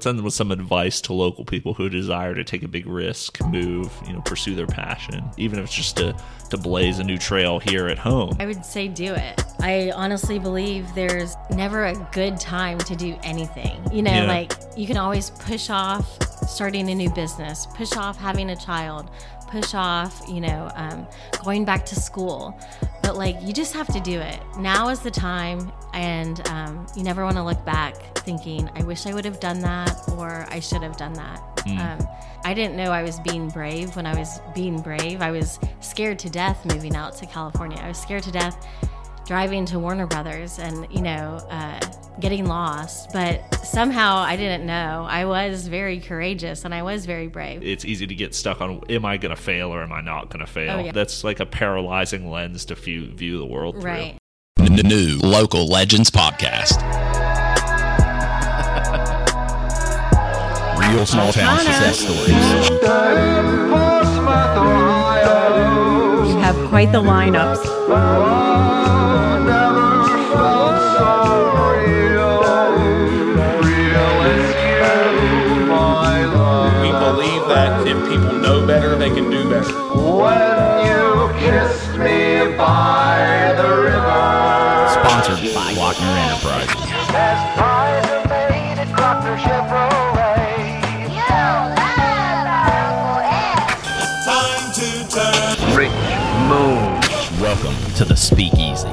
Send them with some advice to local people who desire to take a big risk, move, you know, pursue their passion, even if it's just to, to blaze a new trail here at home. I would say do it. I honestly believe there's never a good time to do anything. You know, Yeah. like you can always push off starting a new business, push off having a child, push off, you know, um, going back to school. But like you just have to do it. Now is the time, and um, you never want to look back thinking, I wish I would have done that or I should have done that. Um, I didn't know I was being brave when I was being brave. I was scared to death moving out to California. I was scared to death driving to Warner Brothers and, you know, uh, getting lost. But somehow I didn't know. I was very courageous and I was very brave. It's easy to get stuck on am I going to fail or am I not going to fail? Oh, yeah. That's like a paralyzing lens to view, view the world through. Right. N- New Local Legends Podcast. Real small town success stories. You have quite the lineups. By Glockner Enterprises. Rich Moon. Welcome to the Speakeasy.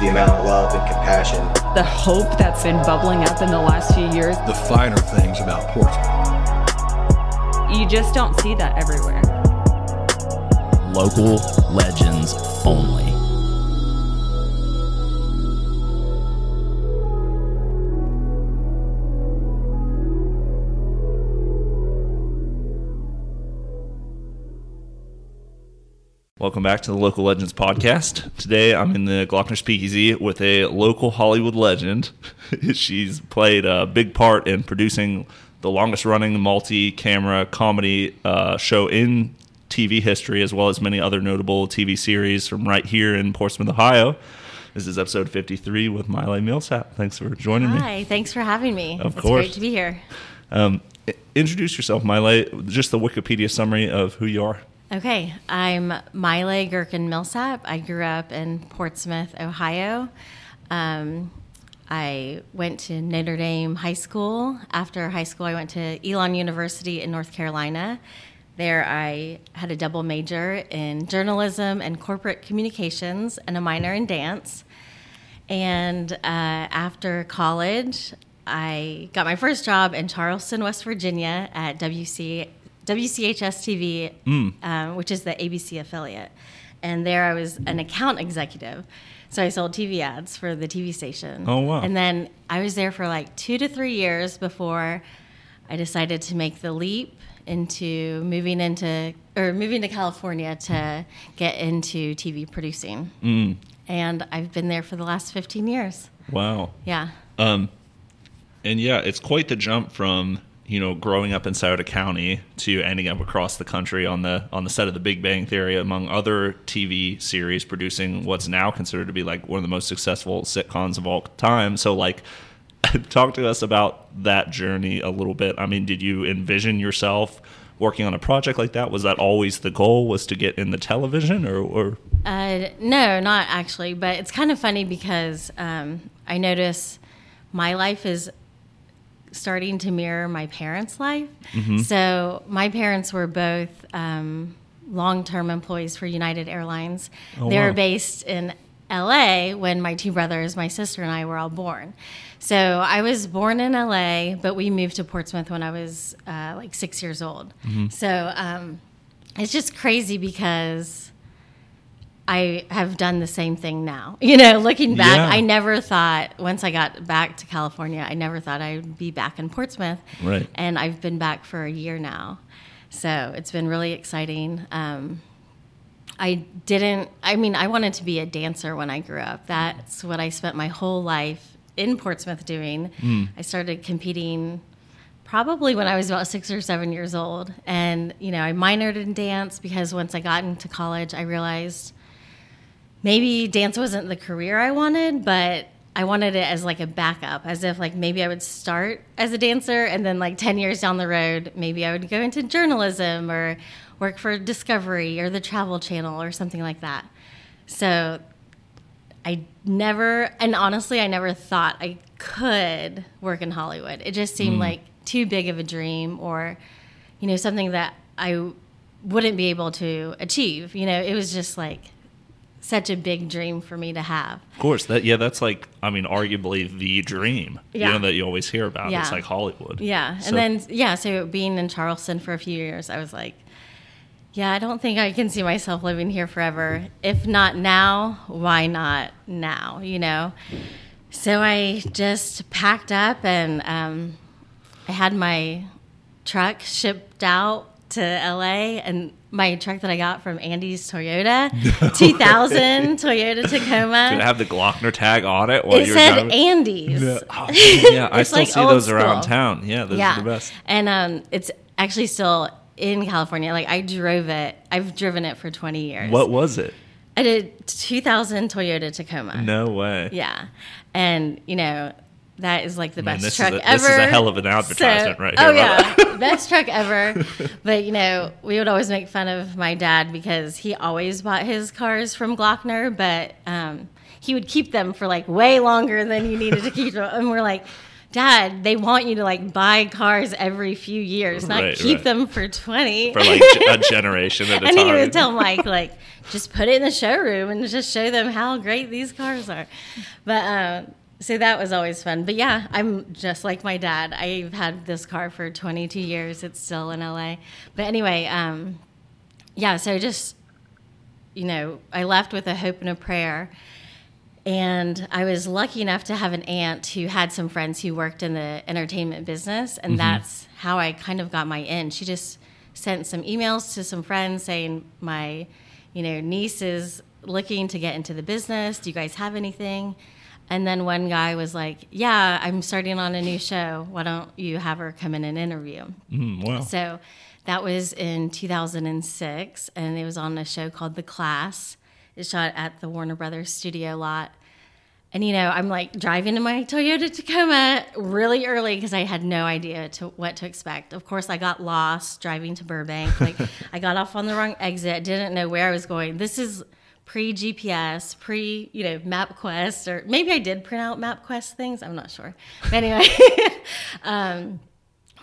the amount of love and compassion The hope that's been bubbling up in the last few years, the finer things about Portsmouth. you just don't see that everywhere. Local legends only. Welcome back to the Local Legends Podcast. Today I'm in the Glockner Speakeasy with a local Hollywood legend. She's played a big part in producing the longest running multi camera comedy uh, show in TV history, as well as many other notable TV series from right here in Portsmouth, Ohio. This is episode 53 with Miley Millsap. Thanks for joining me. Hi, thanks for having me. Of it's course. great to be here. Um, introduce yourself, Miley. Just the Wikipedia summary of who you are. Okay, I'm Miley Gherkin Millsap. I grew up in Portsmouth, Ohio. Um, I went to Notre Dame High School. After high school, I went to Elon University in North Carolina. There, I had a double major in journalism and corporate communications and a minor in dance. And uh, after college, I got my first job in Charleston, West Virginia at WC, WCHS TV, um, which is the ABC affiliate. And there I was an account executive. So I sold TV ads for the TV station. Oh, wow. And then I was there for like two to three years before I decided to make the leap into moving into or moving to California to get into TV producing. Mm. And I've been there for the last 15 years. Wow. Yeah. Um, and yeah, it's quite the jump from you know growing up in Scioto County to ending up across the country on the on the set of The Big Bang Theory, among other TV series, producing what's now considered to be like one of the most successful sitcoms of all time. So like. Talk to us about that journey a little bit. I mean, did you envision yourself working on a project like that? Was that always the goal? Was to get in the television, or, or Uh, no, not actually, but it's kind of funny because um, I notice my life is starting to mirror my parents' life. So my parents were both um, long-term employees for United Airlines. Oh, they wow. were based in LA when my two brothers, my sister, and I were all born. So I was born in LA, but we moved to Portsmouth when I was uh, like six years old. So um, it's just crazy because I have done the same thing now. You know, looking back, Yeah. I never thought once I got back to California, I never thought I'd be back in Portsmouth. Right. And I've been back for a year now. So it's been really exciting. Um, I didn't, I mean, I wanted to be a dancer when I grew up. That's what I spent my whole life in Portsmouth doing. I started competing probably when I was about six or seven years old. And, you know, I minored in dance because once I got into college, I realized maybe dance wasn't the career I wanted, but I wanted it as like a backup, as if like maybe I would start as a dancer and then like 10 years down the road, maybe I would go into journalism or work for Discovery or the Travel Channel or something like that. So I never, and honestly, I never thought I could work in Hollywood. It just seemed hmm. like too big of a dream or, you know, something that I wouldn't be able to achieve. You know, it was just like such a big dream for me to have. Of course, that yeah, that's like I mean, arguably the dream. Yeah. You know that you always hear about. Yeah. It's like Hollywood. Yeah. So- And then, yeah, so being in Charleston for a few years, I was like, yeah, I don't think I can see myself living here forever. If not now, why not now, you know? So I just packed up and um, I had my truck shipped out to LA and my truck that I got from Andy's Toyota, 2000 Toyota Tacoma. Did it have the Glockner tag on it while It you said driving? Andy's. Oh, yeah, I still like see old those around town. Yeah, those are the best. And um, it's actually still in California. Like I drove it. I've driven it for 20 years. What was it? I did 2000 Toyota Tacoma. No way. Yeah. And you know, that is like the Man, best this is truck a- ever. this is a hell of an advertisement right here. Oh yeah, best truck ever. But you know, we would always make fun of my dad because he always bought his cars from Glockner, but um, he would keep them for like way longer than you needed to keep them. And we're like, Dad, they want you to like buy cars every few years, not Right, keep right. them for twenty. For like a generation at a and time. he would tell Mike like, just put it in the showroom and just show them how great these cars are. But um, so that was always fun. But yeah, I'm just like my dad. I've had this car for 22 years. It's still in LA. But anyway, um, yeah. So just you know, I left with a hope and a prayer. And I was lucky enough to have an aunt who had some friends who worked in the entertainment business, and that's how I kind of got my in. She just sent some emails to some friends saying my, you know, niece is looking to get into the business. Do you guys have anything? And then one guy was like, "Yeah, I'm starting on a new show. Why don't you have her come in and interview?" Mm, wow. So that was in 2006, and it was on a show called The Class. It shot at the Warner Brothers studio lot. And you know, I'm like driving in my Toyota Tacoma really early because I had no idea to what to expect. Of course, I got lost driving to Burbank. Like I got off on the wrong exit, didn't know where I was going. This is pre GPS, pre you know MapQuest, or maybe I did print out MapQuest things. I'm not sure. But anyway, um,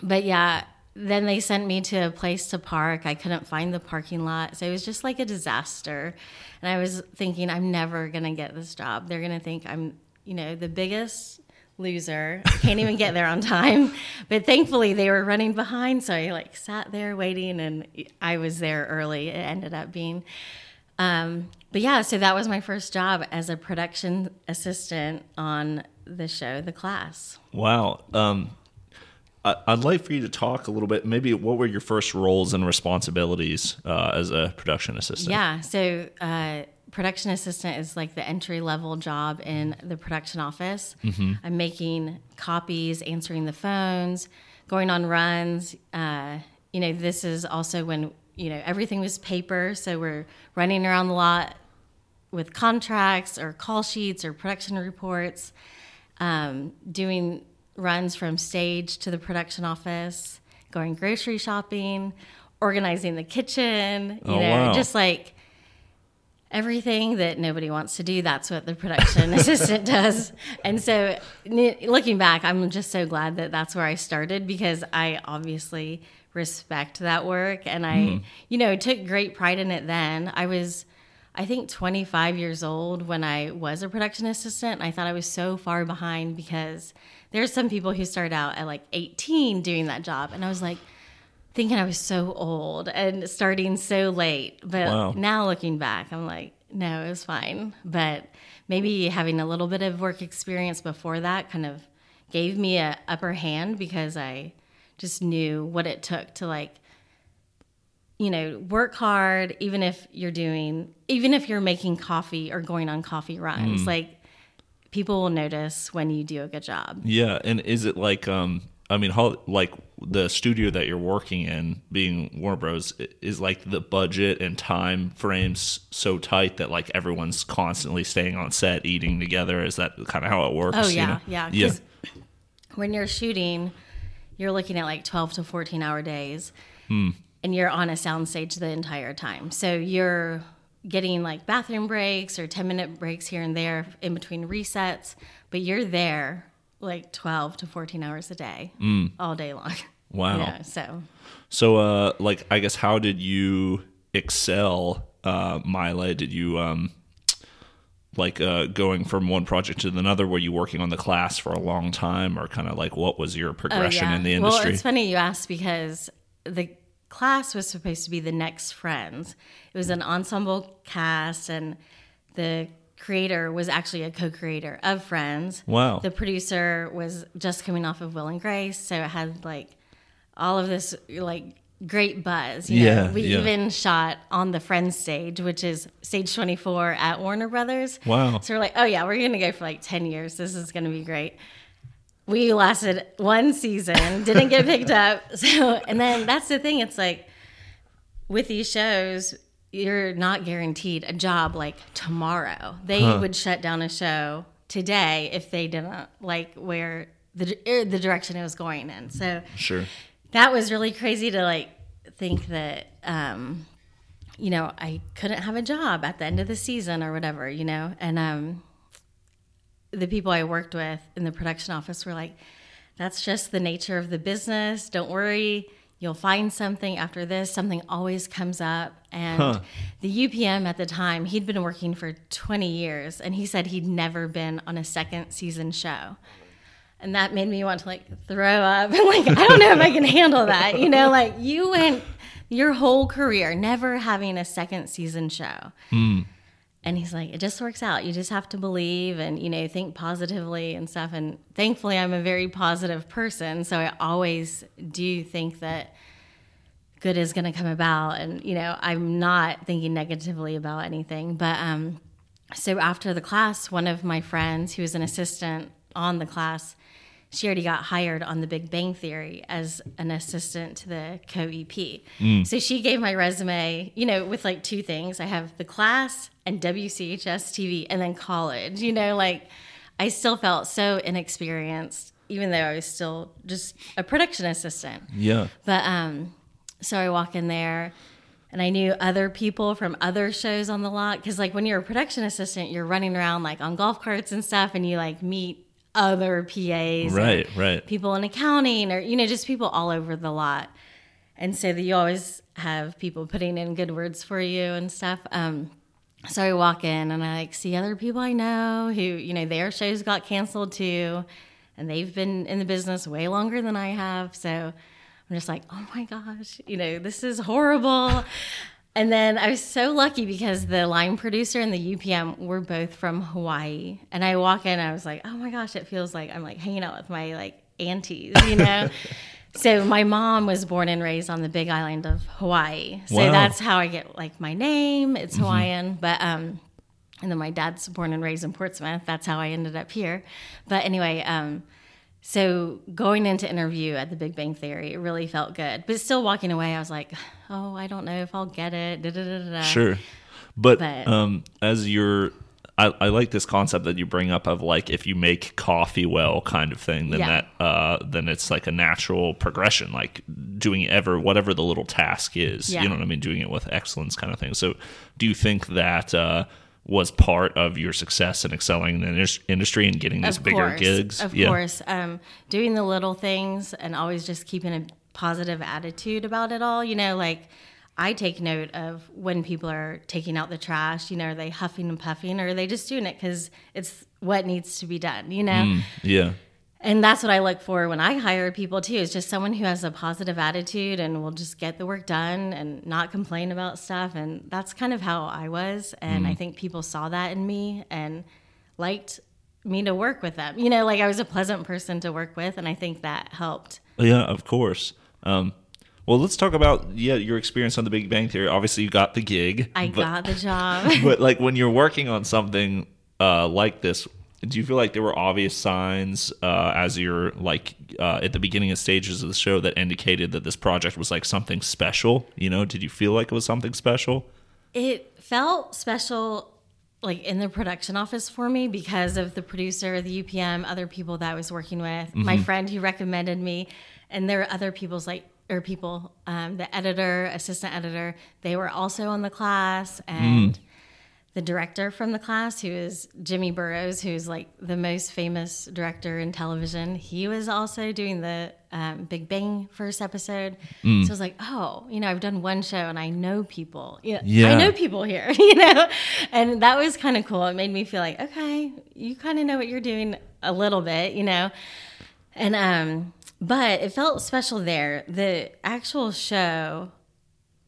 but yeah, then they sent me to a place to park. I couldn't find the parking lot. So it was just like a disaster. And I was thinking, I'm never going to get this job. They're going to think I'm, you know, the biggest loser. I can't even get there on time. But thankfully, they were running behind. So I like sat there waiting and I was there early. It ended up being. Um, but yeah, so that was my first job as a production assistant on the show, The Class. Wow. Um, I- I'd like for you to talk a little bit. Maybe what were your first roles and responsibilities uh, as a production assistant? Yeah. So, uh, production assistant is like the entry level job in the production office. I'm making copies, answering the phones, going on runs. Uh, you know, this is also when, you know, everything was paper. So we're running around the lot with contracts or call sheets or production reports, um, doing runs from stage to the production office, going grocery shopping, organizing the kitchen, you Oh, know, wow. just like everything that nobody wants to do that's what the production assistant does and so n- looking back i'm just so glad that that's where i started because i obviously respect that work and i mm-hmm. you know took great pride in it then i was i think 25 years old when i was a production assistant and i thought i was so far behind because there's some people who start out at like 18 doing that job and i was like thinking I was so old and starting so late. But Wow. now looking back, I'm like, no, it was fine. But maybe having a little bit of work experience before that kind of gave me a upper hand because I just knew what it took to like you know work hard even if you're doing even if you're making coffee or going on coffee runs like people will notice when you do a good job Yeah, and is it like um I mean, how, like the studio that you're working in, being Warner Bros, is like the budget and time frames so tight that like everyone's constantly staying on set, eating together. Is that kind of how it works? Oh you yeah, know? yeah. yeah. when you're shooting, you're looking at like 12 to 14 hour days, Hmm. and you're on a soundstage the entire time. So you're getting like bathroom breaks or 10 minute breaks here and there in between resets, but you're there like 12 to 14 hours a day, all day long. Wow. Yeah, so So, uh, like, I guess, how did you excel, uh, Mila? Did you, um, like, uh, going from one project to another? Were you working on the class for a long time, or kind of like what was your progression in the industry? Oh, Well, it's funny you asked because the class was supposed to be the next Friends. It was an ensemble cast, and the creator was actually a co-creator of Friends. Wow. The producer was just coming off of Will and Grace, so it had like all of this like great buzz. You Yeah, know? we yeah. even shot on the Friends stage, which is stage 24 at Warner Brothers. Wow. So we're like, oh yeah, we're gonna go for like 10 years. This is gonna be great we lasted one season, didn't get picked up. So, and then that's the thing. It's like with these shows, you're not guaranteed a job like tomorrow. They would shut down a show today if they didn't like where the er, the direction it was going in. So sure. That was really crazy to like think that um you know i couldn't have a job at the end of the season or whatever you know? And um the people i worked with in the production office were like that's just the nature of the business. Don't worry. You'll find something after this. Something always comes up. And the upm at the time he'd been working for 20 years and he said he'd never been on a second season show and that made me want to like throw up. And like i don't know if i can handle that you know? Like you went your whole career never having a second season show. And he's like it just works out. You just have to believe and you know think positively and stuff. And thankfully i'm a very positive person so i always do think that good is going to come about. And you know i'm not thinking negatively about anything but um so after the class one of my friends who was an assistant on the class she already got hired on the big bang theory as an assistant to the co-ep so she gave my resume you know with like two things. I have the class and wchs tv and then college you know like i still felt so inexperienced even though i was still just a production assistant. Yeah. but um, so I walk in there, and I knew other people from other shows on the lot because, like, when you're a production assistant, you're running around like on golf carts and stuff, and you like meet other PAs, Right. Right. people in accounting, or you know, just people all over the lot. And so that you always have people putting in good words for you and stuff. Um, so I walk in and I like see other people I know who, you know, their shows got canceled too, and they've been in the business way longer than I have. So I'm just like, oh my gosh, you know, this is horrible. And then I was so lucky because the line producer and the UPM were both from Hawaii. And I walk in, I was like, oh my gosh, it feels like I'm like hanging out with my like aunties, you know? so my mom was born and raised on the big island of Hawaii. So Wow. that's how I get like my name. It's Hawaiian, but um and then my dad's born and raised in Portsmouth. That's how I ended up here. But anyway, um so going into interview at the Big Bang Theory, it really felt good. But still walking away, I was like, oh, I don't know if I'll get it. Da, da, da. Sure. But, But- um, as you're, I, I like this concept that you bring up of like if you make coffee well kind of thing, then Yeah. that uh, then it's like a natural progression, like doing ever whatever the little task is. Yeah. You know what I mean? Doing it with excellence kind of thing. So do you think that uh, was part of your success and excelling in the industry and getting these Of bigger course, gigs? Of Yeah. course. Um, doing the little things and always just keeping a positive attitude about it all. You know, like I take note of when people are taking out the trash, you know, are they huffing and puffing or are they just doing it because it's what needs to be done, you know? Mm, yeah. And that's what I look for when I hire people too, is just someone who has a positive attitude and will just get the work done and not complain about stuff. And that's kind of how I was. And I think people saw that in me and liked me to work with them. You know, like I was a pleasant person to work with. And I think that helped. Yeah, of course. Um, well, let's talk about yeah your experience on The Big Bang Theory. Obviously, you got the gig. I but- got the job. but like when you're working on something uh, like this, do you feel like there were obvious signs uh, as you're like uh, at the beginning of stages of the show that indicated that this project was like something special? You know, did you feel like it was something special? It felt special like in the production office for me because of the producer, the UPM, other people that I was working with, my friend who recommended me, and there were other people's like or people, um, the editor, assistant editor, they were also on the class, and the director from the class, who is Jimmy Burrows, who's like the most famous director in television. He was also doing the um, Big Bang first episode. So I was like, oh, you know, I've done one show and I know people. Yeah, Yeah. I know people here, you know, and that was kind of cool. It made me feel like, okay, you kind of know what you're doing a little bit, you know, and um, but it felt special there. The actual show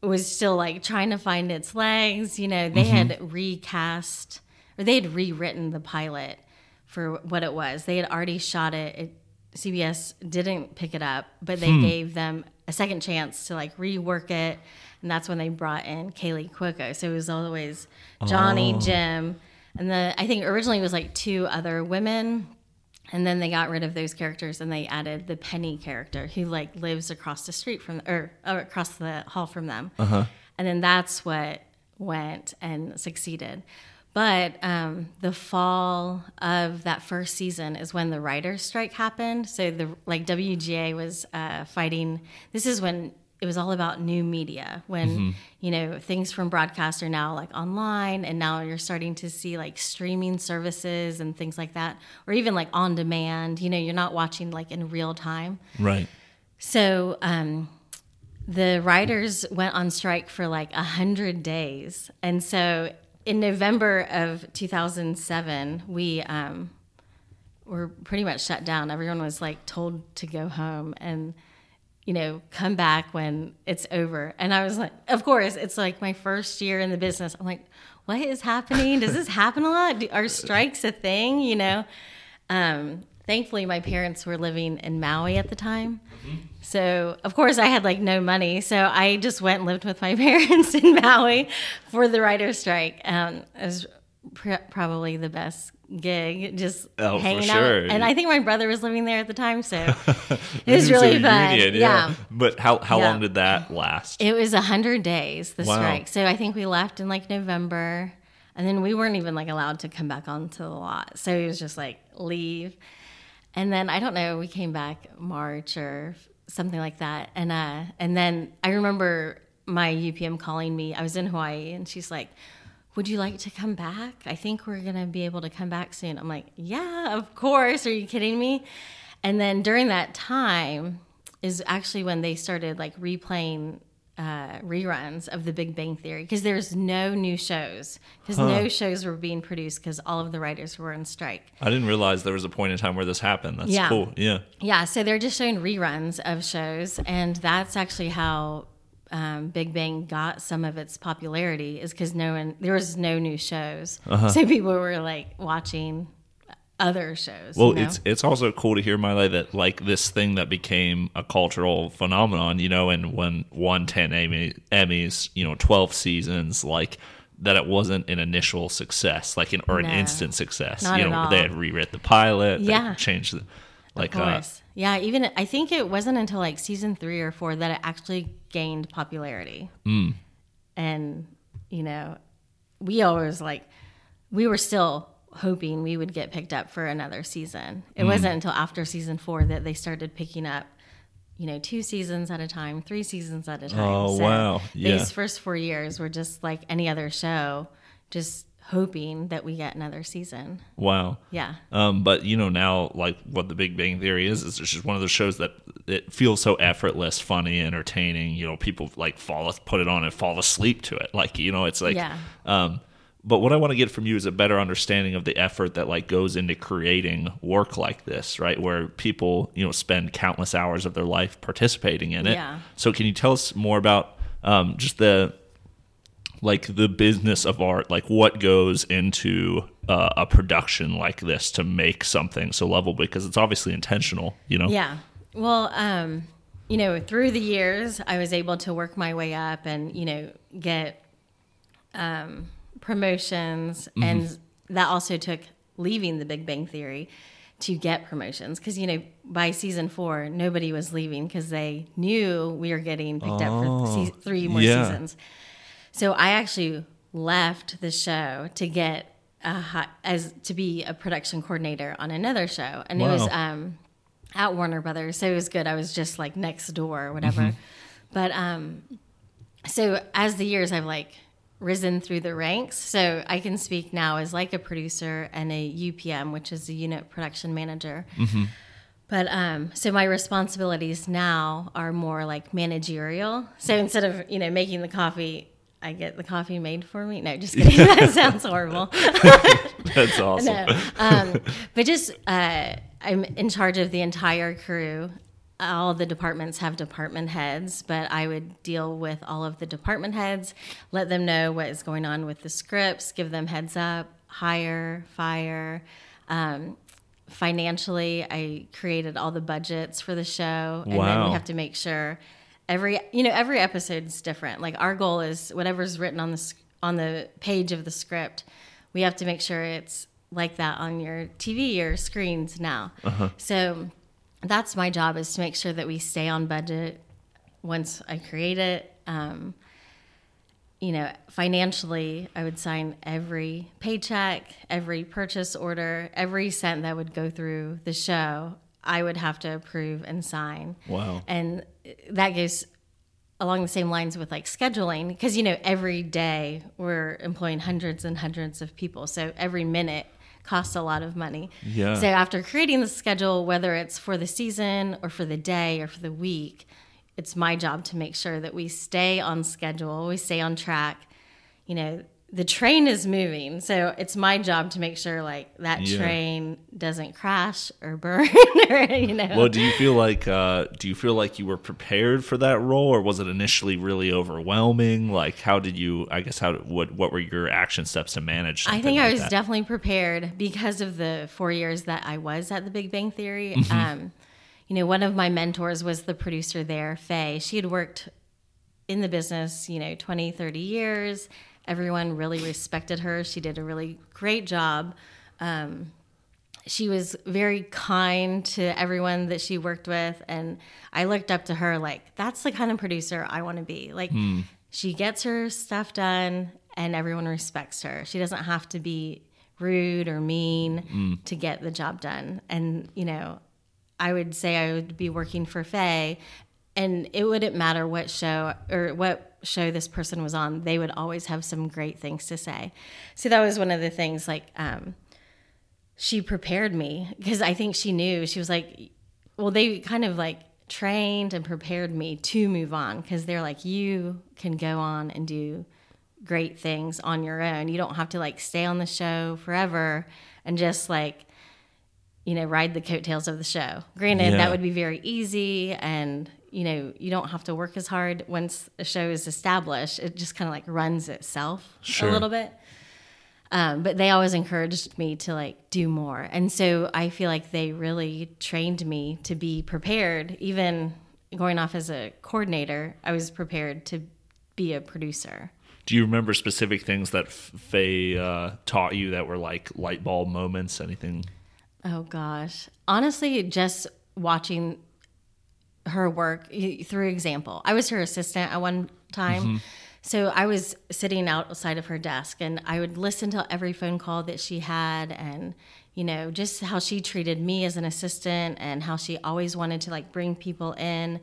was still like trying to find its legs. You know, they had mm-hmm. recast or they had rewritten the pilot for what it was. They had already shot it. it CBS didn't pick it up, but they hmm. gave them a second chance to like rework it. And that's when they brought in Kaley Cuoco. So it was always Johnny, oh. Jim, and the I think originally it was like two other women. And then they got rid of those characters and they added the Penny character who like lives across the street from or, or across the hall from them. And then that's what went and succeeded. But um, the fall of that first season is when the writers' strike happened. So the like WGA was uh, fighting. This is when it was all about new media. When you know things from broadcast are now like online, and now you're starting to see like streaming services and things like that, or even like on demand. You know, you're not watching like in real time. Right. So um, the writers went on strike for like a hundred days, and so in November of 2007, we um, were pretty much shut down. Everyone was like told to go home and you know come back when it's over. And I was like, of course, it's like my first year in the business. I'm like, what is happening? Does this happen a lot? Do, are strikes a thing? You know. Um, thankfully, my parents were living in Maui at the time. So, of course, I had like no money. So, I just went and lived with my parents in Maui for the writer's strike. Um, it was pr- probably the best gig, just Oh, for hanging sure. out. And I think my brother was living there at the time. So, it was really fun. reunion, yeah. But how how Yeah. long did that last? It was a hundred days the Wow. strike. So I think we left in like November, and then we weren't even like allowed to come back onto the lot. So it was just like leave, and then I don't know. We came back March or something like that, and uh, and then I remember my UPM calling me. I was in Hawaii, and she's like. Would you like to come back? I think we're gonna be able to come back soon. I'm like, yeah, of course. Are you kidding me? And then during that time is actually when they started like replaying uh, reruns of The Big Bang Theory because there's no new shows because no shows were being produced because all of the writers were on strike. I didn't realize there was a point in time where this happened. That's Yeah. cool. Yeah. Yeah, so they're just showing reruns of shows, and that's actually how um, Big Bang got some of its popularity is because no one there was no new shows, so people were like watching other shows. Well, you know? it's it's also cool to hear my Miley that like this thing that became a cultural phenomenon, you know, and when won ten Emmy, Emmys, you know, twelve seasons, like that it wasn't an initial success, like an or an No. instant success. You know, they had rewritten the pilot, Yeah. they changed the like uh. Yeah, even I think it wasn't until like season three or four that it actually gained popularity. Mm. And, you know, we always like, we were still hoping we would get picked up for another season. Mm. It wasn't until after season four that they started picking up, you know, two seasons at a time, three seasons at a time. Oh, wow. Yeah. These first four years were just like any other show, just hoping that we get another season. wow. Yeah. Um, but you know now, like what the Big Bang Theory is, is it's just one of those shows that it feels so effortless, funny, entertaining. You know, people like fall, put it on and fall asleep to it. Like you know, it's like. Yeah. Um, but what I want to get from you is a better understanding of the effort that like goes into creating work like this, right? Where people you know spend countless hours of their life participating in it. Yeah. So can you tell us more about um, just the like the business of art like what goes into uh, a production like this to make something so lovable because it's obviously intentional you know Yeah. Well, um, you know, through the years, I was able to work my way up and, you know, get um, promotions. And that also took leaving the Big Bang Theory to get promotions because you know by season four nobody was leaving because they knew we were getting picked up for three more yeah. seasons. So I actually left the show to get as to be a production coordinator on another show, and it was Wow. um, at Warner Brothers, so it was good. I was just like next door or whatever. But um, so as the years I've like risen through the ranks, so I can speak now as like a producer and a UPM, which is a unit production manager. But um, so my responsibilities now are more like managerial. So instead of you know making the coffee, I get the coffee made for me. No, just kidding. that sounds horrible. That's awesome. No, um, but just uh, I'm in charge of the entire crew. All the departments have department heads, but I would deal with all of the department heads, let them know what is going on with the scripts, give them heads up, hire, fire. Um, financially, I created all the budgets for the show, and then we have to make sure every you know every episode is different. Like our goal is whatever's written on the on the page of the script, we have to make sure it's like that on your TV or screens now. So that's my job is to make sure that we stay on budget once I create it. Um, you know, financially, I would sign every paycheck, every purchase order, every cent that would go through the show. I would have to approve and sign. Wow. And that goes along the same lines with like scheduling because you know every day we're employing hundreds and hundreds of people so every minute costs a lot of money Yeah. so after creating the schedule whether it's for the season or for the day or for the week it's my job to make sure that we stay on schedule we stay on track you know the train is moving so it's my job to make sure like that Yeah. train doesn't crash or burn or you know Well, do you feel like uh, do you feel like you were prepared for that role, or was it initially really overwhelming? Like, how did you? I guess how what what were your action steps to manage? I think I was that? definitely prepared because of the four years that I was at the Big Bang Theory. Mm-hmm. Um, you know, one of my mentors was the producer there, Faye. She had worked in the business, you know, 20, 30 years. Everyone really respected her. She did a really great job. Um, she was very kind to everyone that she worked with and i looked up to her like that's the kind of producer i want to be. Like she gets her stuff done and everyone respects her. She doesn't have to be rude or mean to get the job done. And you know i would say i would be working for faye and it wouldn't matter what show or what show this person was on they would always have some great things to say so that was one of the things like um, she prepared me because I think she knew she was like, well, they kind of like trained and prepared me to move on because they're like, you can go on and do great things on your own. You don't have to like stay on the show forever and just like, you know, ride the coattails of the show. Granted, Yeah. that would be very easy and you know, you don't have to work as hard once a show is established. It just kind of like runs itself Sure. a little bit. Um, but they always encouraged me to like do more. And so I feel like they really trained me to be prepared. Even going off as a coordinator, I was prepared to be a producer. Do you remember specific things that Faye uh, taught you that were like light bulb moments? Anything? Oh gosh. Honestly, just watching her work through example. I was her assistant at one time. Mm-hmm. So I was sitting outside of her desk and I would listen to every phone call that she had and you know, just how she treated me as an assistant and how she always wanted to like bring people in,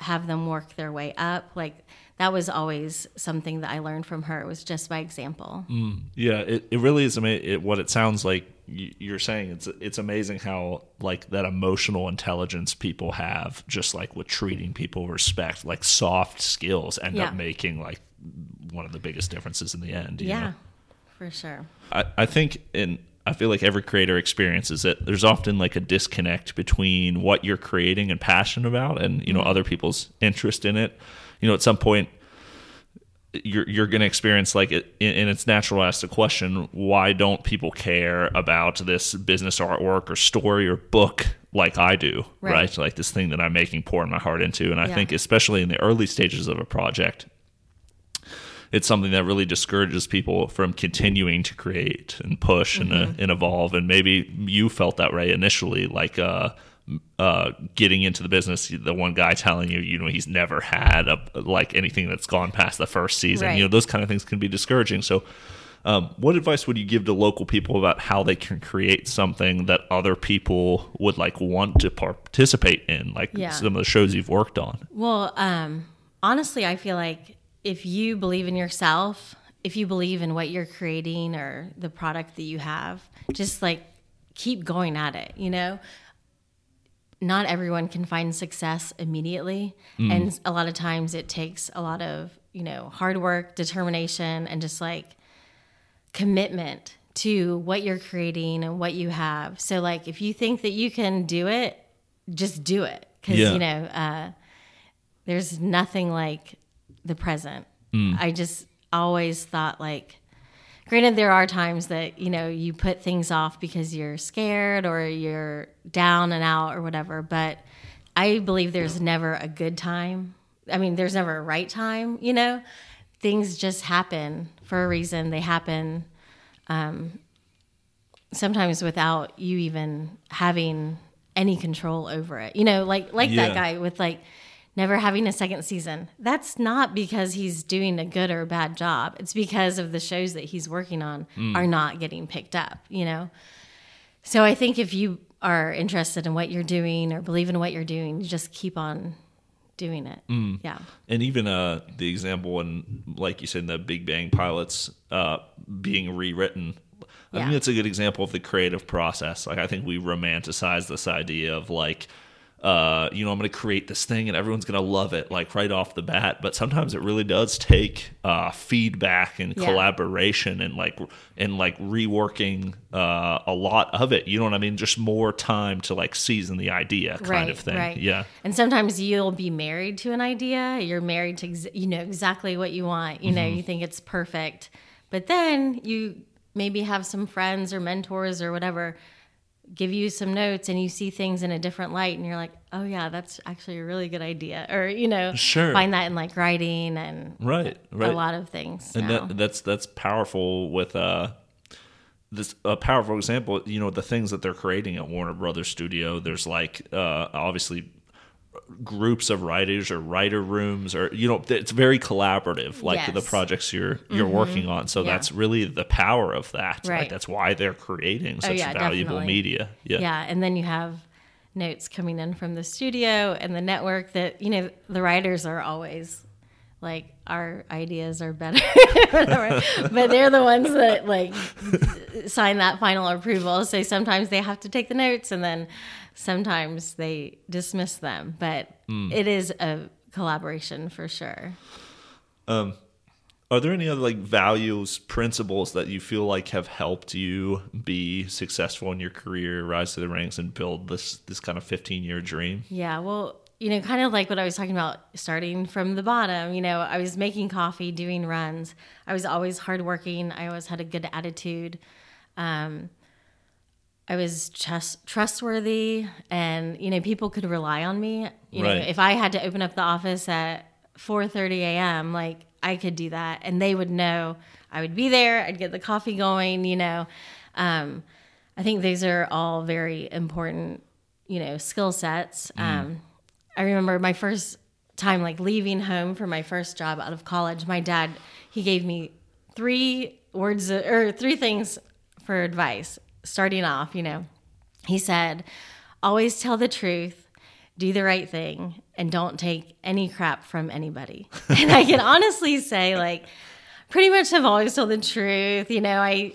have them work their way up. Like that was always something that I learned from her. It was just by example. Mm. Yeah, it, it really is amazing. It, what it sounds like you're saying. It's it's amazing how like that emotional intelligence people have, just like with treating people respect, like soft skills end Yeah. up making like one of the biggest differences in the end. you Yeah, know? for sure. I, I think in I feel like every creator experiences it. There's often like a disconnect between what you're creating and passionate about and you know mm-hmm. other people's interest in it. You know, at some point you're you're going to experience like it and it's natural to ask the question why don't people care about this business artwork or story or book like I do right, Right. like this thing that I'm making pouring my heart into and I Yeah. think especially in the early stages of a project it's something that really discourages people from continuing to create and push and, uh, and evolve. And maybe you felt that way initially, like uh, uh, getting into the business. The one guy telling you, you know, he's never had a, like anything that's gone past the first season. Right. You know, those kind of things can be discouraging. So. Um, what advice would you give to local people about how they can create something that other people would like want to participate in, like Yeah. some of the shows you've worked on? Well, um, honestly, I feel like if you believe in yourself, if you believe in what you're creating or the product that you have, just like keep going at it, you know? Not everyone can find success immediately. And a lot of times it takes a lot of, you know, hard work, determination, and just like commitment to what you're creating and what you have. So, like, if you think that you can do it, just do it. Because, Yeah. you know, uh, there's nothing like the present. I just always thought like granted there are times that you know you put things off because you're scared or you're down and out or whatever but I believe there's never a good time. I mean there's never a right time, you know? Things just happen for a reason. They happen um sometimes without you even having any control over it. You know, like like Yeah. that guy with like never having a second season. That's not because he's doing a good or a bad job. It's because of the shows that he's working on are not getting picked up, you know? So I think if you are interested in what you're doing or believe in what you're doing, you just keep on doing it. Yeah. and even uh the example in like you said the big bang pilots uh being rewritten i Yeah. think it's a good example of the creative process like i think we romanticize this idea of like uh, you know, I'm going to create this thing and everyone's going to love it like right off the bat. But sometimes it really does take uh, feedback and Yeah. collaboration and like and like reworking uh, a lot of it. You know what I mean? Just more time to like season the idea, kind right, of thing. Right. Yeah. And sometimes you'll be married to an idea. You're married to, ex- you know, exactly what you want. You know, Mm-hmm. you think it's perfect. But then you maybe have some friends or mentors or whatever give you some notes and you see things in a different light and you're like, oh, yeah, that's actually a really good idea. Or, you know, Sure. find that in like writing and Right. Right. a lot of things. and that, that's that's powerful with uh this a powerful example you know the things that they're creating at warner brothers studio there's like uh obviously groups of writers or writer rooms or you know it's very collaborative like Yes. Mm-hmm. the projects you're you're working on so Yeah. that's really the power of that like Right. Oh, that's why they're creating such yeah, valuable definitely. media yeah yeah and then you have notes coming in from the studio and the network that you know the writers are always like our ideas are better but they're the ones that like sign that final approval so sometimes they have to take the notes and then sometimes they dismiss them but it is a collaboration for sure Are there any other like values, principles that you feel like have helped you be successful in your career, rise to the ranks, and build this this kind of fifteen year dream? Yeah, well, you know, kind of like what I was talking about, starting from the bottom. You know, I was making coffee, doing runs. I was always hardworking. I always had a good attitude. Um, I was trust, trustworthy, and you know, people could rely on me. You know, if I had to open up the office at 4:30 a.m., like I could do that, and they would know I would be there. I'd get the coffee going. You know, um, I think these are all very important, you know, skill sets. Um, I remember my first time like leaving home for my first job out of college. My dad he gave me three words or three things for advice starting off. You know, he said, "Always tell the truth." Do the right thing and don't take any crap from anybody. And I can honestly say, like, pretty much have always told the truth. You know, I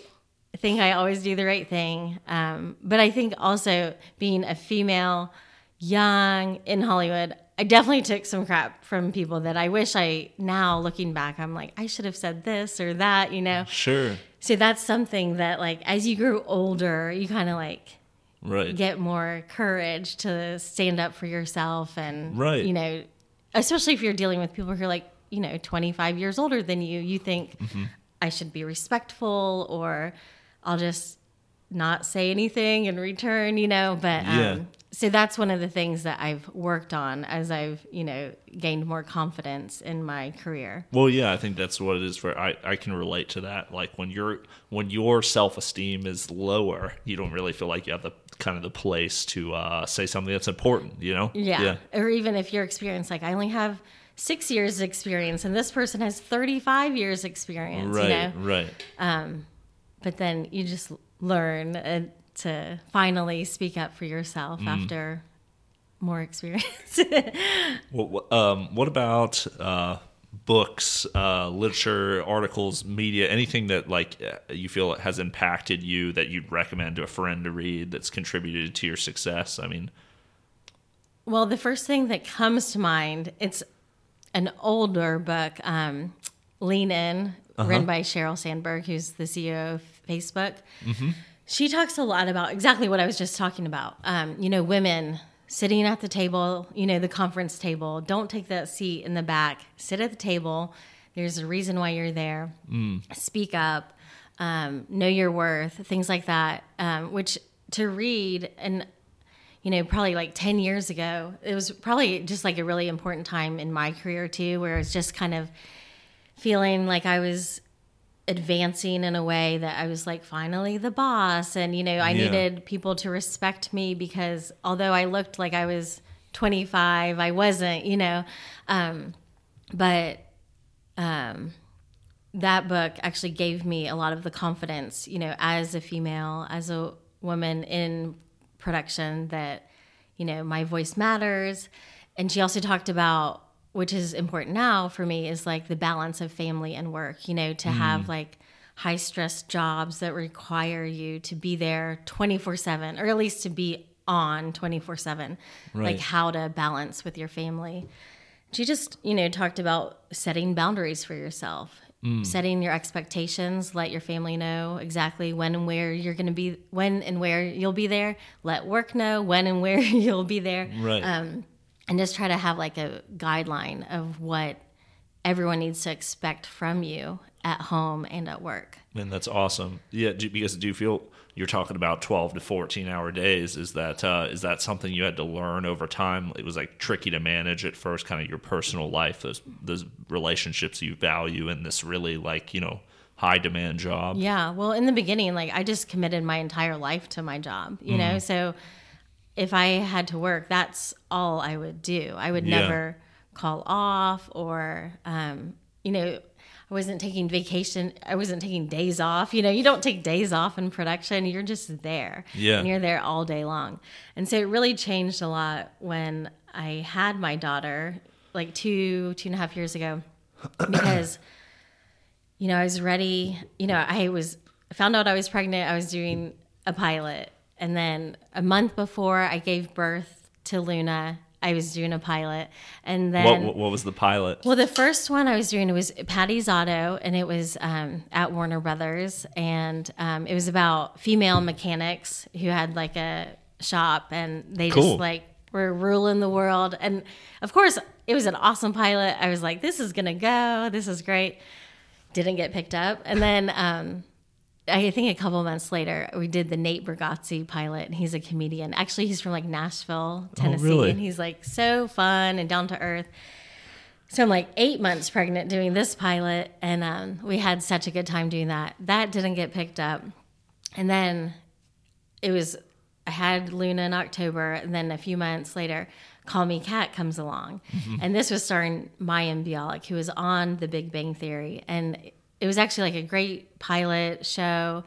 think I always do the right thing. Um, but I think also being a female, young in Hollywood, I definitely took some crap from people that I wish I now looking back, I'm like, I should have said this or that, you know? Sure. So that's something that, like, as you grew older, you kind of like Right. get more courage to stand up for yourself and, Right. you know, especially if you're dealing with people who are like, you know, 25 years older than you, you think Mm-hmm. I should be respectful or I'll just not say anything in return, you know. But um, Yeah. so that's one of the things that I've worked on as I've you know gained more confidence in my career. Well, yeah, I think that's what it is for. I, I can relate to that. Like when you're when your self esteem is lower, you don't really feel like you have the kind of the place to uh, say something that's important. You know? Yeah. yeah. Or even if your experience, like I only have six years experience and this person has 35 years experience, Right. you know? Right. But then you just learn uh, to finally speak up for yourself Mm-hmm. after more experience. Well, um, what about uh, books, uh, literature, articles, media, anything that like uh, you feel has impacted you that you'd recommend to a friend to read that's contributed to your success? I mean, well, the first thing that comes to mind, it's an older book, um, Lean In, Uh-huh. written by Sheryl Sandberg, who's the CEO of Facebook. Mm-hmm. She talks a lot about exactly what I was just talking about. Um, you know, women sitting at the table, you know, the conference table. Don't take that seat in the back. Sit at the table. There's a reason why you're there. Mm. Speak up. Um, know your worth. Things like that. Um, which to read and you know, probably like 10 years ago, it was probably just like a really important time in my career too, where it's just kind of feeling like I was advancing in a way that I was like finally the boss. And, you know, I Yeah. needed people to respect me because although I looked like I was 25, I wasn't, you know. Um, but um, that book actually gave me a lot of the confidence, you know, as a female, as a woman in production, that, you know, my voice matters. And she also talked about, which is important now for me, is like the balance of family and work, you know, to have mm. like high stress jobs that require you to be there 24 7, or at least to be on 24 7, Right. like how to balance with your family. She just, you know, talked about setting boundaries for yourself, mm. setting your expectations, let your family know exactly when and where you're going to be, when and where you'll be there. Let work know when and where you'll be there. right. Um, and just try to have like a guideline of what everyone needs to expect from you at home and at work. And that's awesome. Yeah, do, because do you feel you're talking about 12 to 14 hour days? Is that uh, is that something you had to learn over time? It was like tricky to manage at first, kind of your personal life, those those relationships you value, in this really like you know high demand job. Yeah. Well, in the beginning, like I just committed my entire life to my job, you know? So if I had to work, that's all I would do. I would Yeah. never call off or, um, you know, I wasn't taking vacation. I wasn't taking days off. You know, you don't take days off in production. You're just there. Yeah. And you're there all day long. And so it really changed a lot when I had my daughter, like two, two and a half years ago, because you know, I was ready. You know, I was I found out I was pregnant. I was doing a pilot, and then a month before I gave birth to Luna, I was doing a pilot, and then What, what was the pilot? well, the first one I was doing was Patty's Auto, and it was um, at Warner Brothers, and um, it was about female mechanics who had like a shop, and they Cool. just like were ruling the world. And of course, it was an awesome pilot. I was like, "This is gonna go. This is great." Didn't get picked up, and then. Um, I think a couple months later, we did the Nate Bargatze pilot, and he's a comedian. Actually, he's from like Nashville, Tennessee, really? and he's like so fun and down to earth. So I'm like eight months pregnant doing this pilot, and um, we had such a good time doing that. That didn't get picked up, and then it was I had Luna in October, and then a few months later, Call Me Kat comes along, and this was starring Mayim Bialik, who was on The Big Bang Theory, and it was actually like a great pilot show.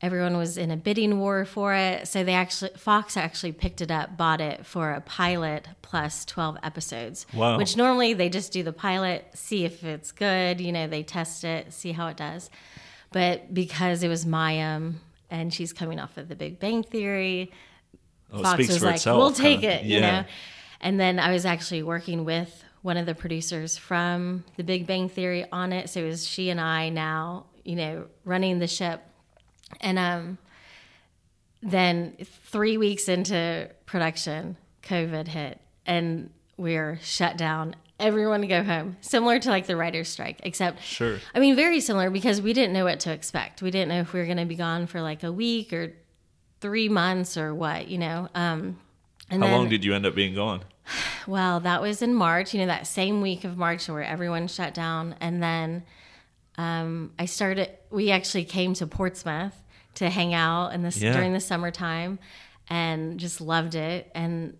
Everyone was in a bidding war for it, so they actually Fox actually picked it up, bought it for a pilot plus twelve episodes. Wow. Which normally they just do the pilot, see if it's good, you know, they test it, see how it does. But because it was Mayim and she's coming off of the Big Bang Theory, Oh, Fox was like, itself, "We'll take kinda. it," you Yeah. know. And then I was actually working with one of the producers from The Big Bang Theory on it, so it was she and I now, you know, running the ship. And um, then three weeks into production, COVID hit, and we're shut down. Everyone go home. Similar to like the writer's strike, except Sure. I mean, very similar because we didn't know what to expect. We didn't know if we were going to be gone for like a week or three months or what, you know. Um, and How then, long did you end up being gone? Well, that was in March, you know, that same week of March where everyone shut down. And then um, I started, we actually came to Portsmouth to hang out in this Yeah. during the summertime and just loved it. And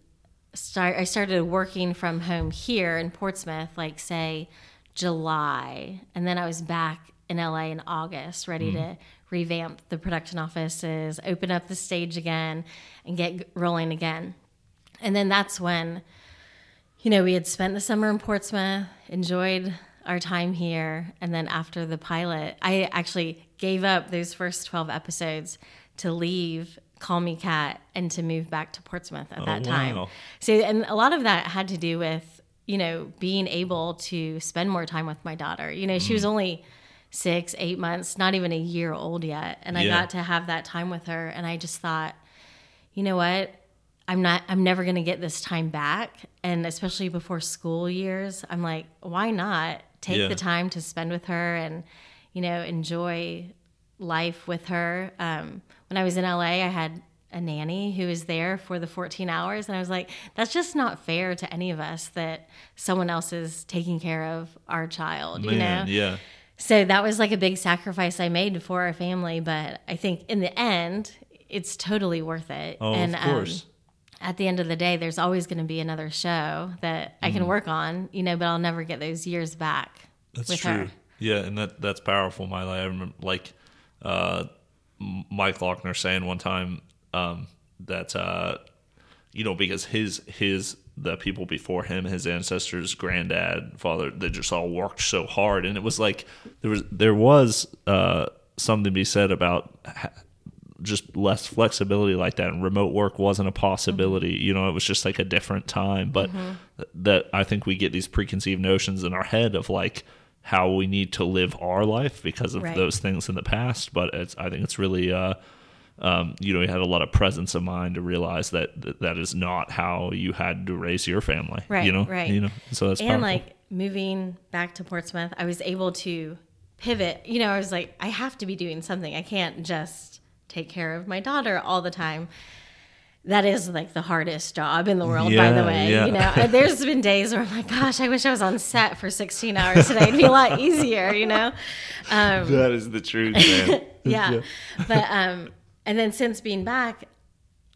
start, I started working from home here in Portsmouth, like say July. And then I was back in LA in August, ready to revamp the production offices, open up the stage again, and get rolling again. And then that's when, you know, we had spent the summer in Portsmouth, enjoyed our time here. And then after the pilot, I actually gave up those first 12 episodes to leave Call Me Kat and to move back to Portsmouth at oh, that time. wow. So, and a lot of that had to do with, you know, being able to spend more time with my daughter. You know, she was mm. only six, eight months, not even a year old yet. And I got to have that time with her. And I just thought, you know what? I'm not I'm never going to get this time back and especially before school years. I'm like, why not take Yeah. the time to spend with her and you know, enjoy life with her. Um, when I was in LA, I had a nanny who was there for the 14 hours and I was like, that's just not fair to any of us that someone else is taking care of our child, you know. Yeah. So that was like a big sacrifice I made for our family, but I think in the end, it's totally worth it. Oh, and of course. Um, at the end of the day, there's always going to be another show that I can work on, you know, but I'll never get those years back That's true. her. Yeah, and that that's powerful, Miley. I remember like uh, Mike Glockner saying one time um, that uh, you know because his his the people before him, his ancestors, granddad, father, they just all worked so hard, and it was like there was there was uh, something to be said about. Just less flexibility like that and remote work wasn't a possibility Mm-hmm. you know it was just like a different time but th- that i think we get these preconceived notions in our head of like how we need to live our life because of Right. those things in the past but it's i think it's really uh um, you know, you had a lot of presence of mind to realize that that, that is not how you had to raise your family. Right, You know, right. You know, so that's and powerful. like moving back to Portsmouth, I was able to pivot. You know, I was like, I have to be doing something. I can't just take care of my daughter all the time. That is like the hardest job in the world, by the way. yeah. You know, there's been days where I'm like, gosh, I wish I was on set for 16 hours today. It'd be a lot easier, you know? that is the truth, man. yeah. But um and then since being back,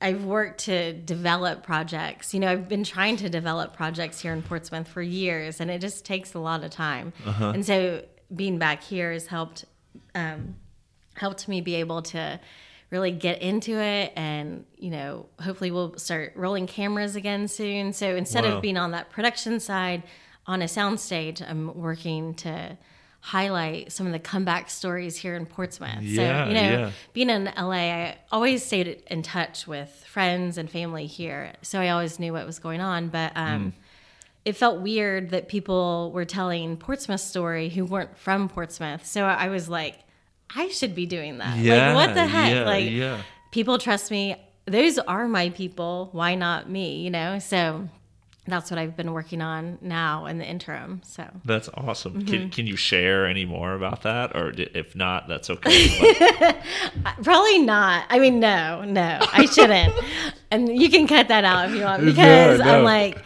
I've worked to develop projects. You know, I've been trying to develop projects here in Portsmouth for years and it just takes a lot of time. And so being back here has helped um helped me be able to really get into it and you know hopefully we'll start rolling cameras again soon so instead Wow. of being on that production side on a soundstage i'm working to highlight some of the comeback stories here in portsmouth Yeah, so you know yeah. being in la i always stayed in touch with friends and family here so i always knew what was going on but um Mm. it felt weird that people were telling Portsmouth story who weren't from Portsmouth. So I was like, I should be doing that. Yeah, like what the heck? yeah, like yeah. people trust me. Those are my people. Why not me? You know? So that's what I've been working on now in the interim. So That's awesome. Mm-hmm. Can, can you share any more about that, or if not, that's okay. Probably not. I mean, no, no, I shouldn't. and you can cut that out if you want because no. I'm like,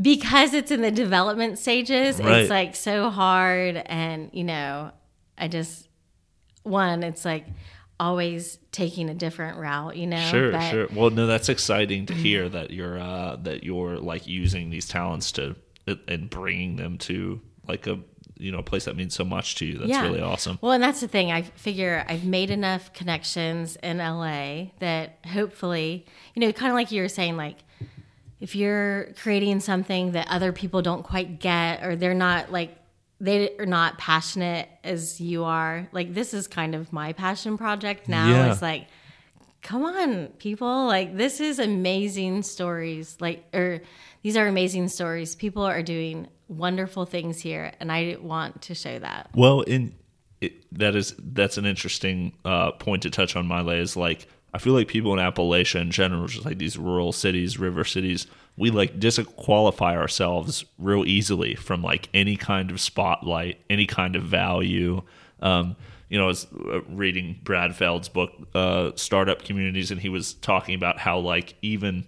because it's in the development stages, Right. it's like so hard. And, you know, I just, one, it's like always taking a different route, you know? Sure, But- sure. Well, no, that's exciting to hear that you're uh, that you're like using these talents to and bringing them to like a you know a place that means so much to you. That's really awesome. Well, and that's the thing. I figure I've made enough connections in LA that hopefully, you know, kind of like you were saying, like if you're creating something that other people don't quite get or they're not like they are not passionate as you are, like this is kind of my passion project now. Yeah. Is like come on people like this is amazing stories like or these are amazing stories people are doing wonderful things here and i want to show that Well, in it, that is that's an interesting uh, point to touch on. My lay is like I feel like people in Appalachia in general, just like these rural cities, river cities, we like disqualify ourselves real easily from like any kind of spotlight, any kind of value. Um, you know, I was uh, reading Brad Feld's book, uh, Startup Communities, and he was talking about how like even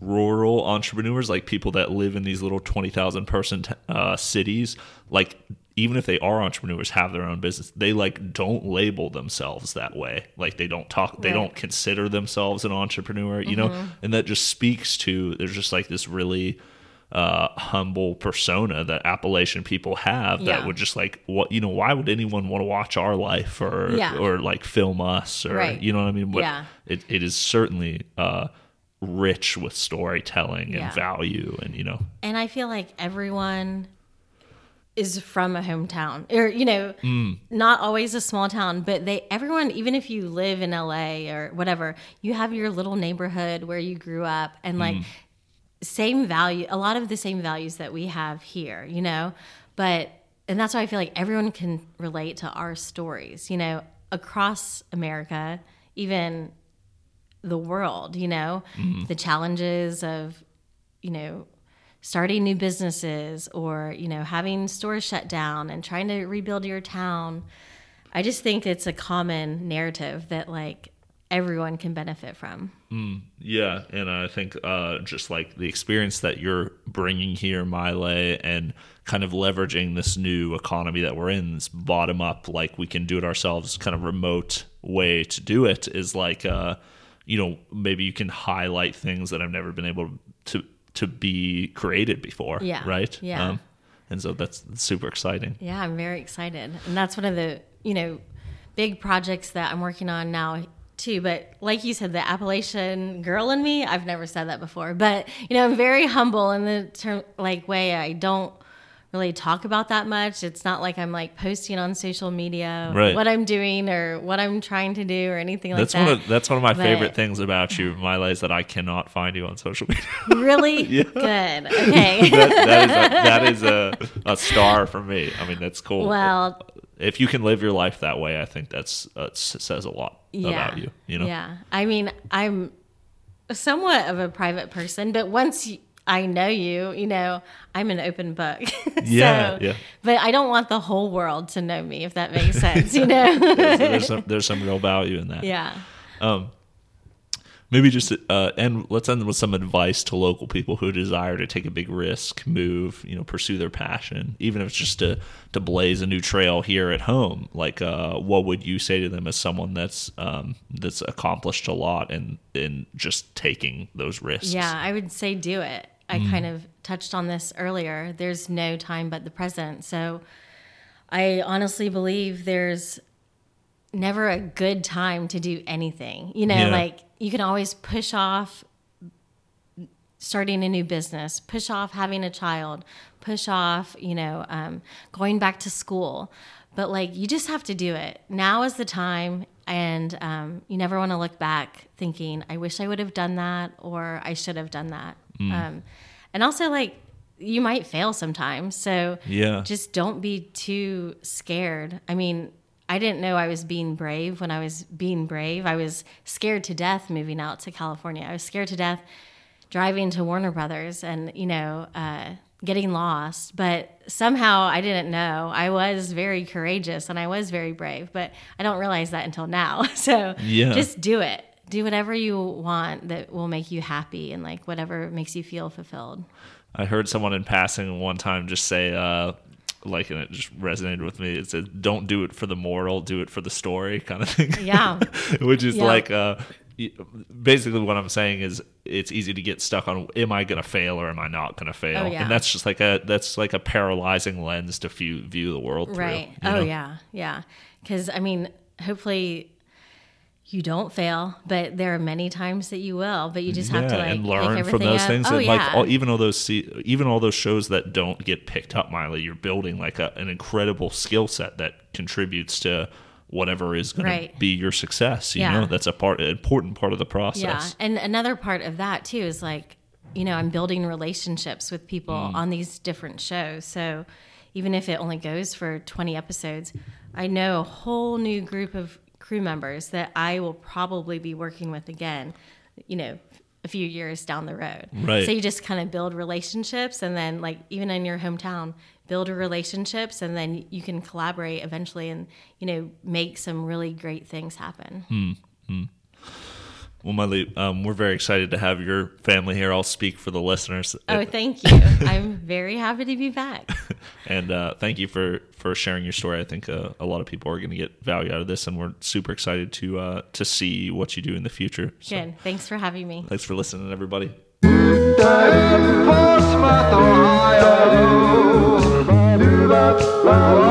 rural entrepreneurs, like people that live in these little 20,000 person t- uh, cities, like even if they are entrepreneurs, have their own business, they like don't label themselves that way. Like they don't talk, they Right. don't consider themselves an entrepreneur, you know? And that just speaks to, there's just like this really uh, humble persona that Appalachian people have that Yeah. would just like, what, you know, why would anyone want to watch our life or, Yeah. or like film us or, Right. you know what I mean? But Yeah. it, it is certainly, uh, rich with storytelling and value and you know And I feel like everyone is from a hometown. Or you know mm. not always a small town but they everyone even if you live in LA or whatever you have your little neighborhood where you grew up and like mm. same value a lot of the same values that we have here you know? But and that's why I feel like everyone can relate to our stories you know across America even the world you know? Mm. The challenges of you know starting new businesses or you know having stores shut down and trying to rebuild your town. I just think it's a common narrative that like everyone can benefit from. Yeah, and I think uh, just like the experience that you're bringing here, Mile, and kind of leveraging this new economy that we're in, this bottom up, like we can do it ourselves, kind of remote way to do it is like, uh, you know, maybe you can highlight things that I've never been able to to be created before. Yeah, Right. Um, yeah. and so that's super exciting. yeah i'm very excited and that's one of the you know big projects that i'm working on now too but like you said the appalachian girl in me i've never said that before but you know i'm very humble in the term like way i don't really talk about that much it's not like i'm like posting on social media Right. what i'm doing or what i'm trying to do or anything like That's that one of that's one of my But- favorite things about you, Mile, is that I cannot find you on social media. really good okay that, that is a, that is a, a star for me. I mean, that's cool. well if you can live your life that way, I think that's uh, says a lot yeah about you. You know, yeah i mean i'm somewhat of a private person but once you, i know you you know i'm an open book Yeah, so, yeah. but i don't want the whole world to know me if that makes sense you know there's, there's some there's some real value in that. yeah Um, Maybe just uh, end. Let's end with some advice to local people who desire to take a big risk, move, you know, pursue their passion, even if it's just to to blaze a new trail here at home. Like, uh, what would you say to them as someone that's um, that's accomplished a lot and in just taking those risks? Yeah, I would say do it. I kind of touched on this earlier. There's no time but the present. So I honestly believe there's never a good time to do anything. You know, Yeah. like you can always push off starting a new business, push off having a child, push off, you know, um, going back to school. But like, you just have to do it. Now is the time. And um, you never want to look back thinking, I wish I would have done that or I should have done that. Um, and also, like, you might fail sometimes. So Yeah. just don't be too scared. I mean, I didn't know I was being brave when I was being brave. I was scared to death moving out to California. I was scared to death driving to Warner Brothers and, you know, uh, getting lost. But somehow I didn't know. I was very courageous and I was very brave, but I don't realize that until now. So Yeah. just do it. Do whatever you want that will make you happy and like whatever makes you feel fulfilled. I heard someone in passing one time just say, uh, like, and it just resonated with me. It said, "Don't do it for the moral, do it for the story," kind of thing. Yeah. which is Yeah. like, uh, basically, what I'm saying is, it's easy to get stuck on, am I going to fail or am I not going to fail? Oh, yeah. And that's just like a that's like a paralyzing lens to view view the world through. Right. you Oh know? yeah, yeah. Because I mean, hopefully you don't fail, but there are many times that you will. But you just have to like and learn from those up. things. Oh and yeah. like all, even all those see, even all those shows that don't get picked up, Miley, you're building like a, an incredible skill set that contributes to whatever is going Right. to be your success. You Yeah. know, that's a part, an important part of the process. yeah, and another part of that too is like you know I'm building relationships with people Mm. on these different shows. So even if it only goes for 20 episodes, I know a whole new group of crew members that I will probably be working with again. You know, a few years down the road. Right. So you just kind of build relationships and then like even in your hometown, build relationships and then you can collaborate eventually and you know make some really great things happen. Hmm, hmm. Well, Miley, um, we're very excited to have your family here. I'll speak for the listeners. Oh, thank you. I'm very happy to be back. and uh, thank you for for sharing your story. I think uh, a lot of people are going to get value out of this, and we're super excited to uh, to see what you do in the future. So Good. Thanks for having me. thanks for listening, everybody. Portsmouth, Ohio.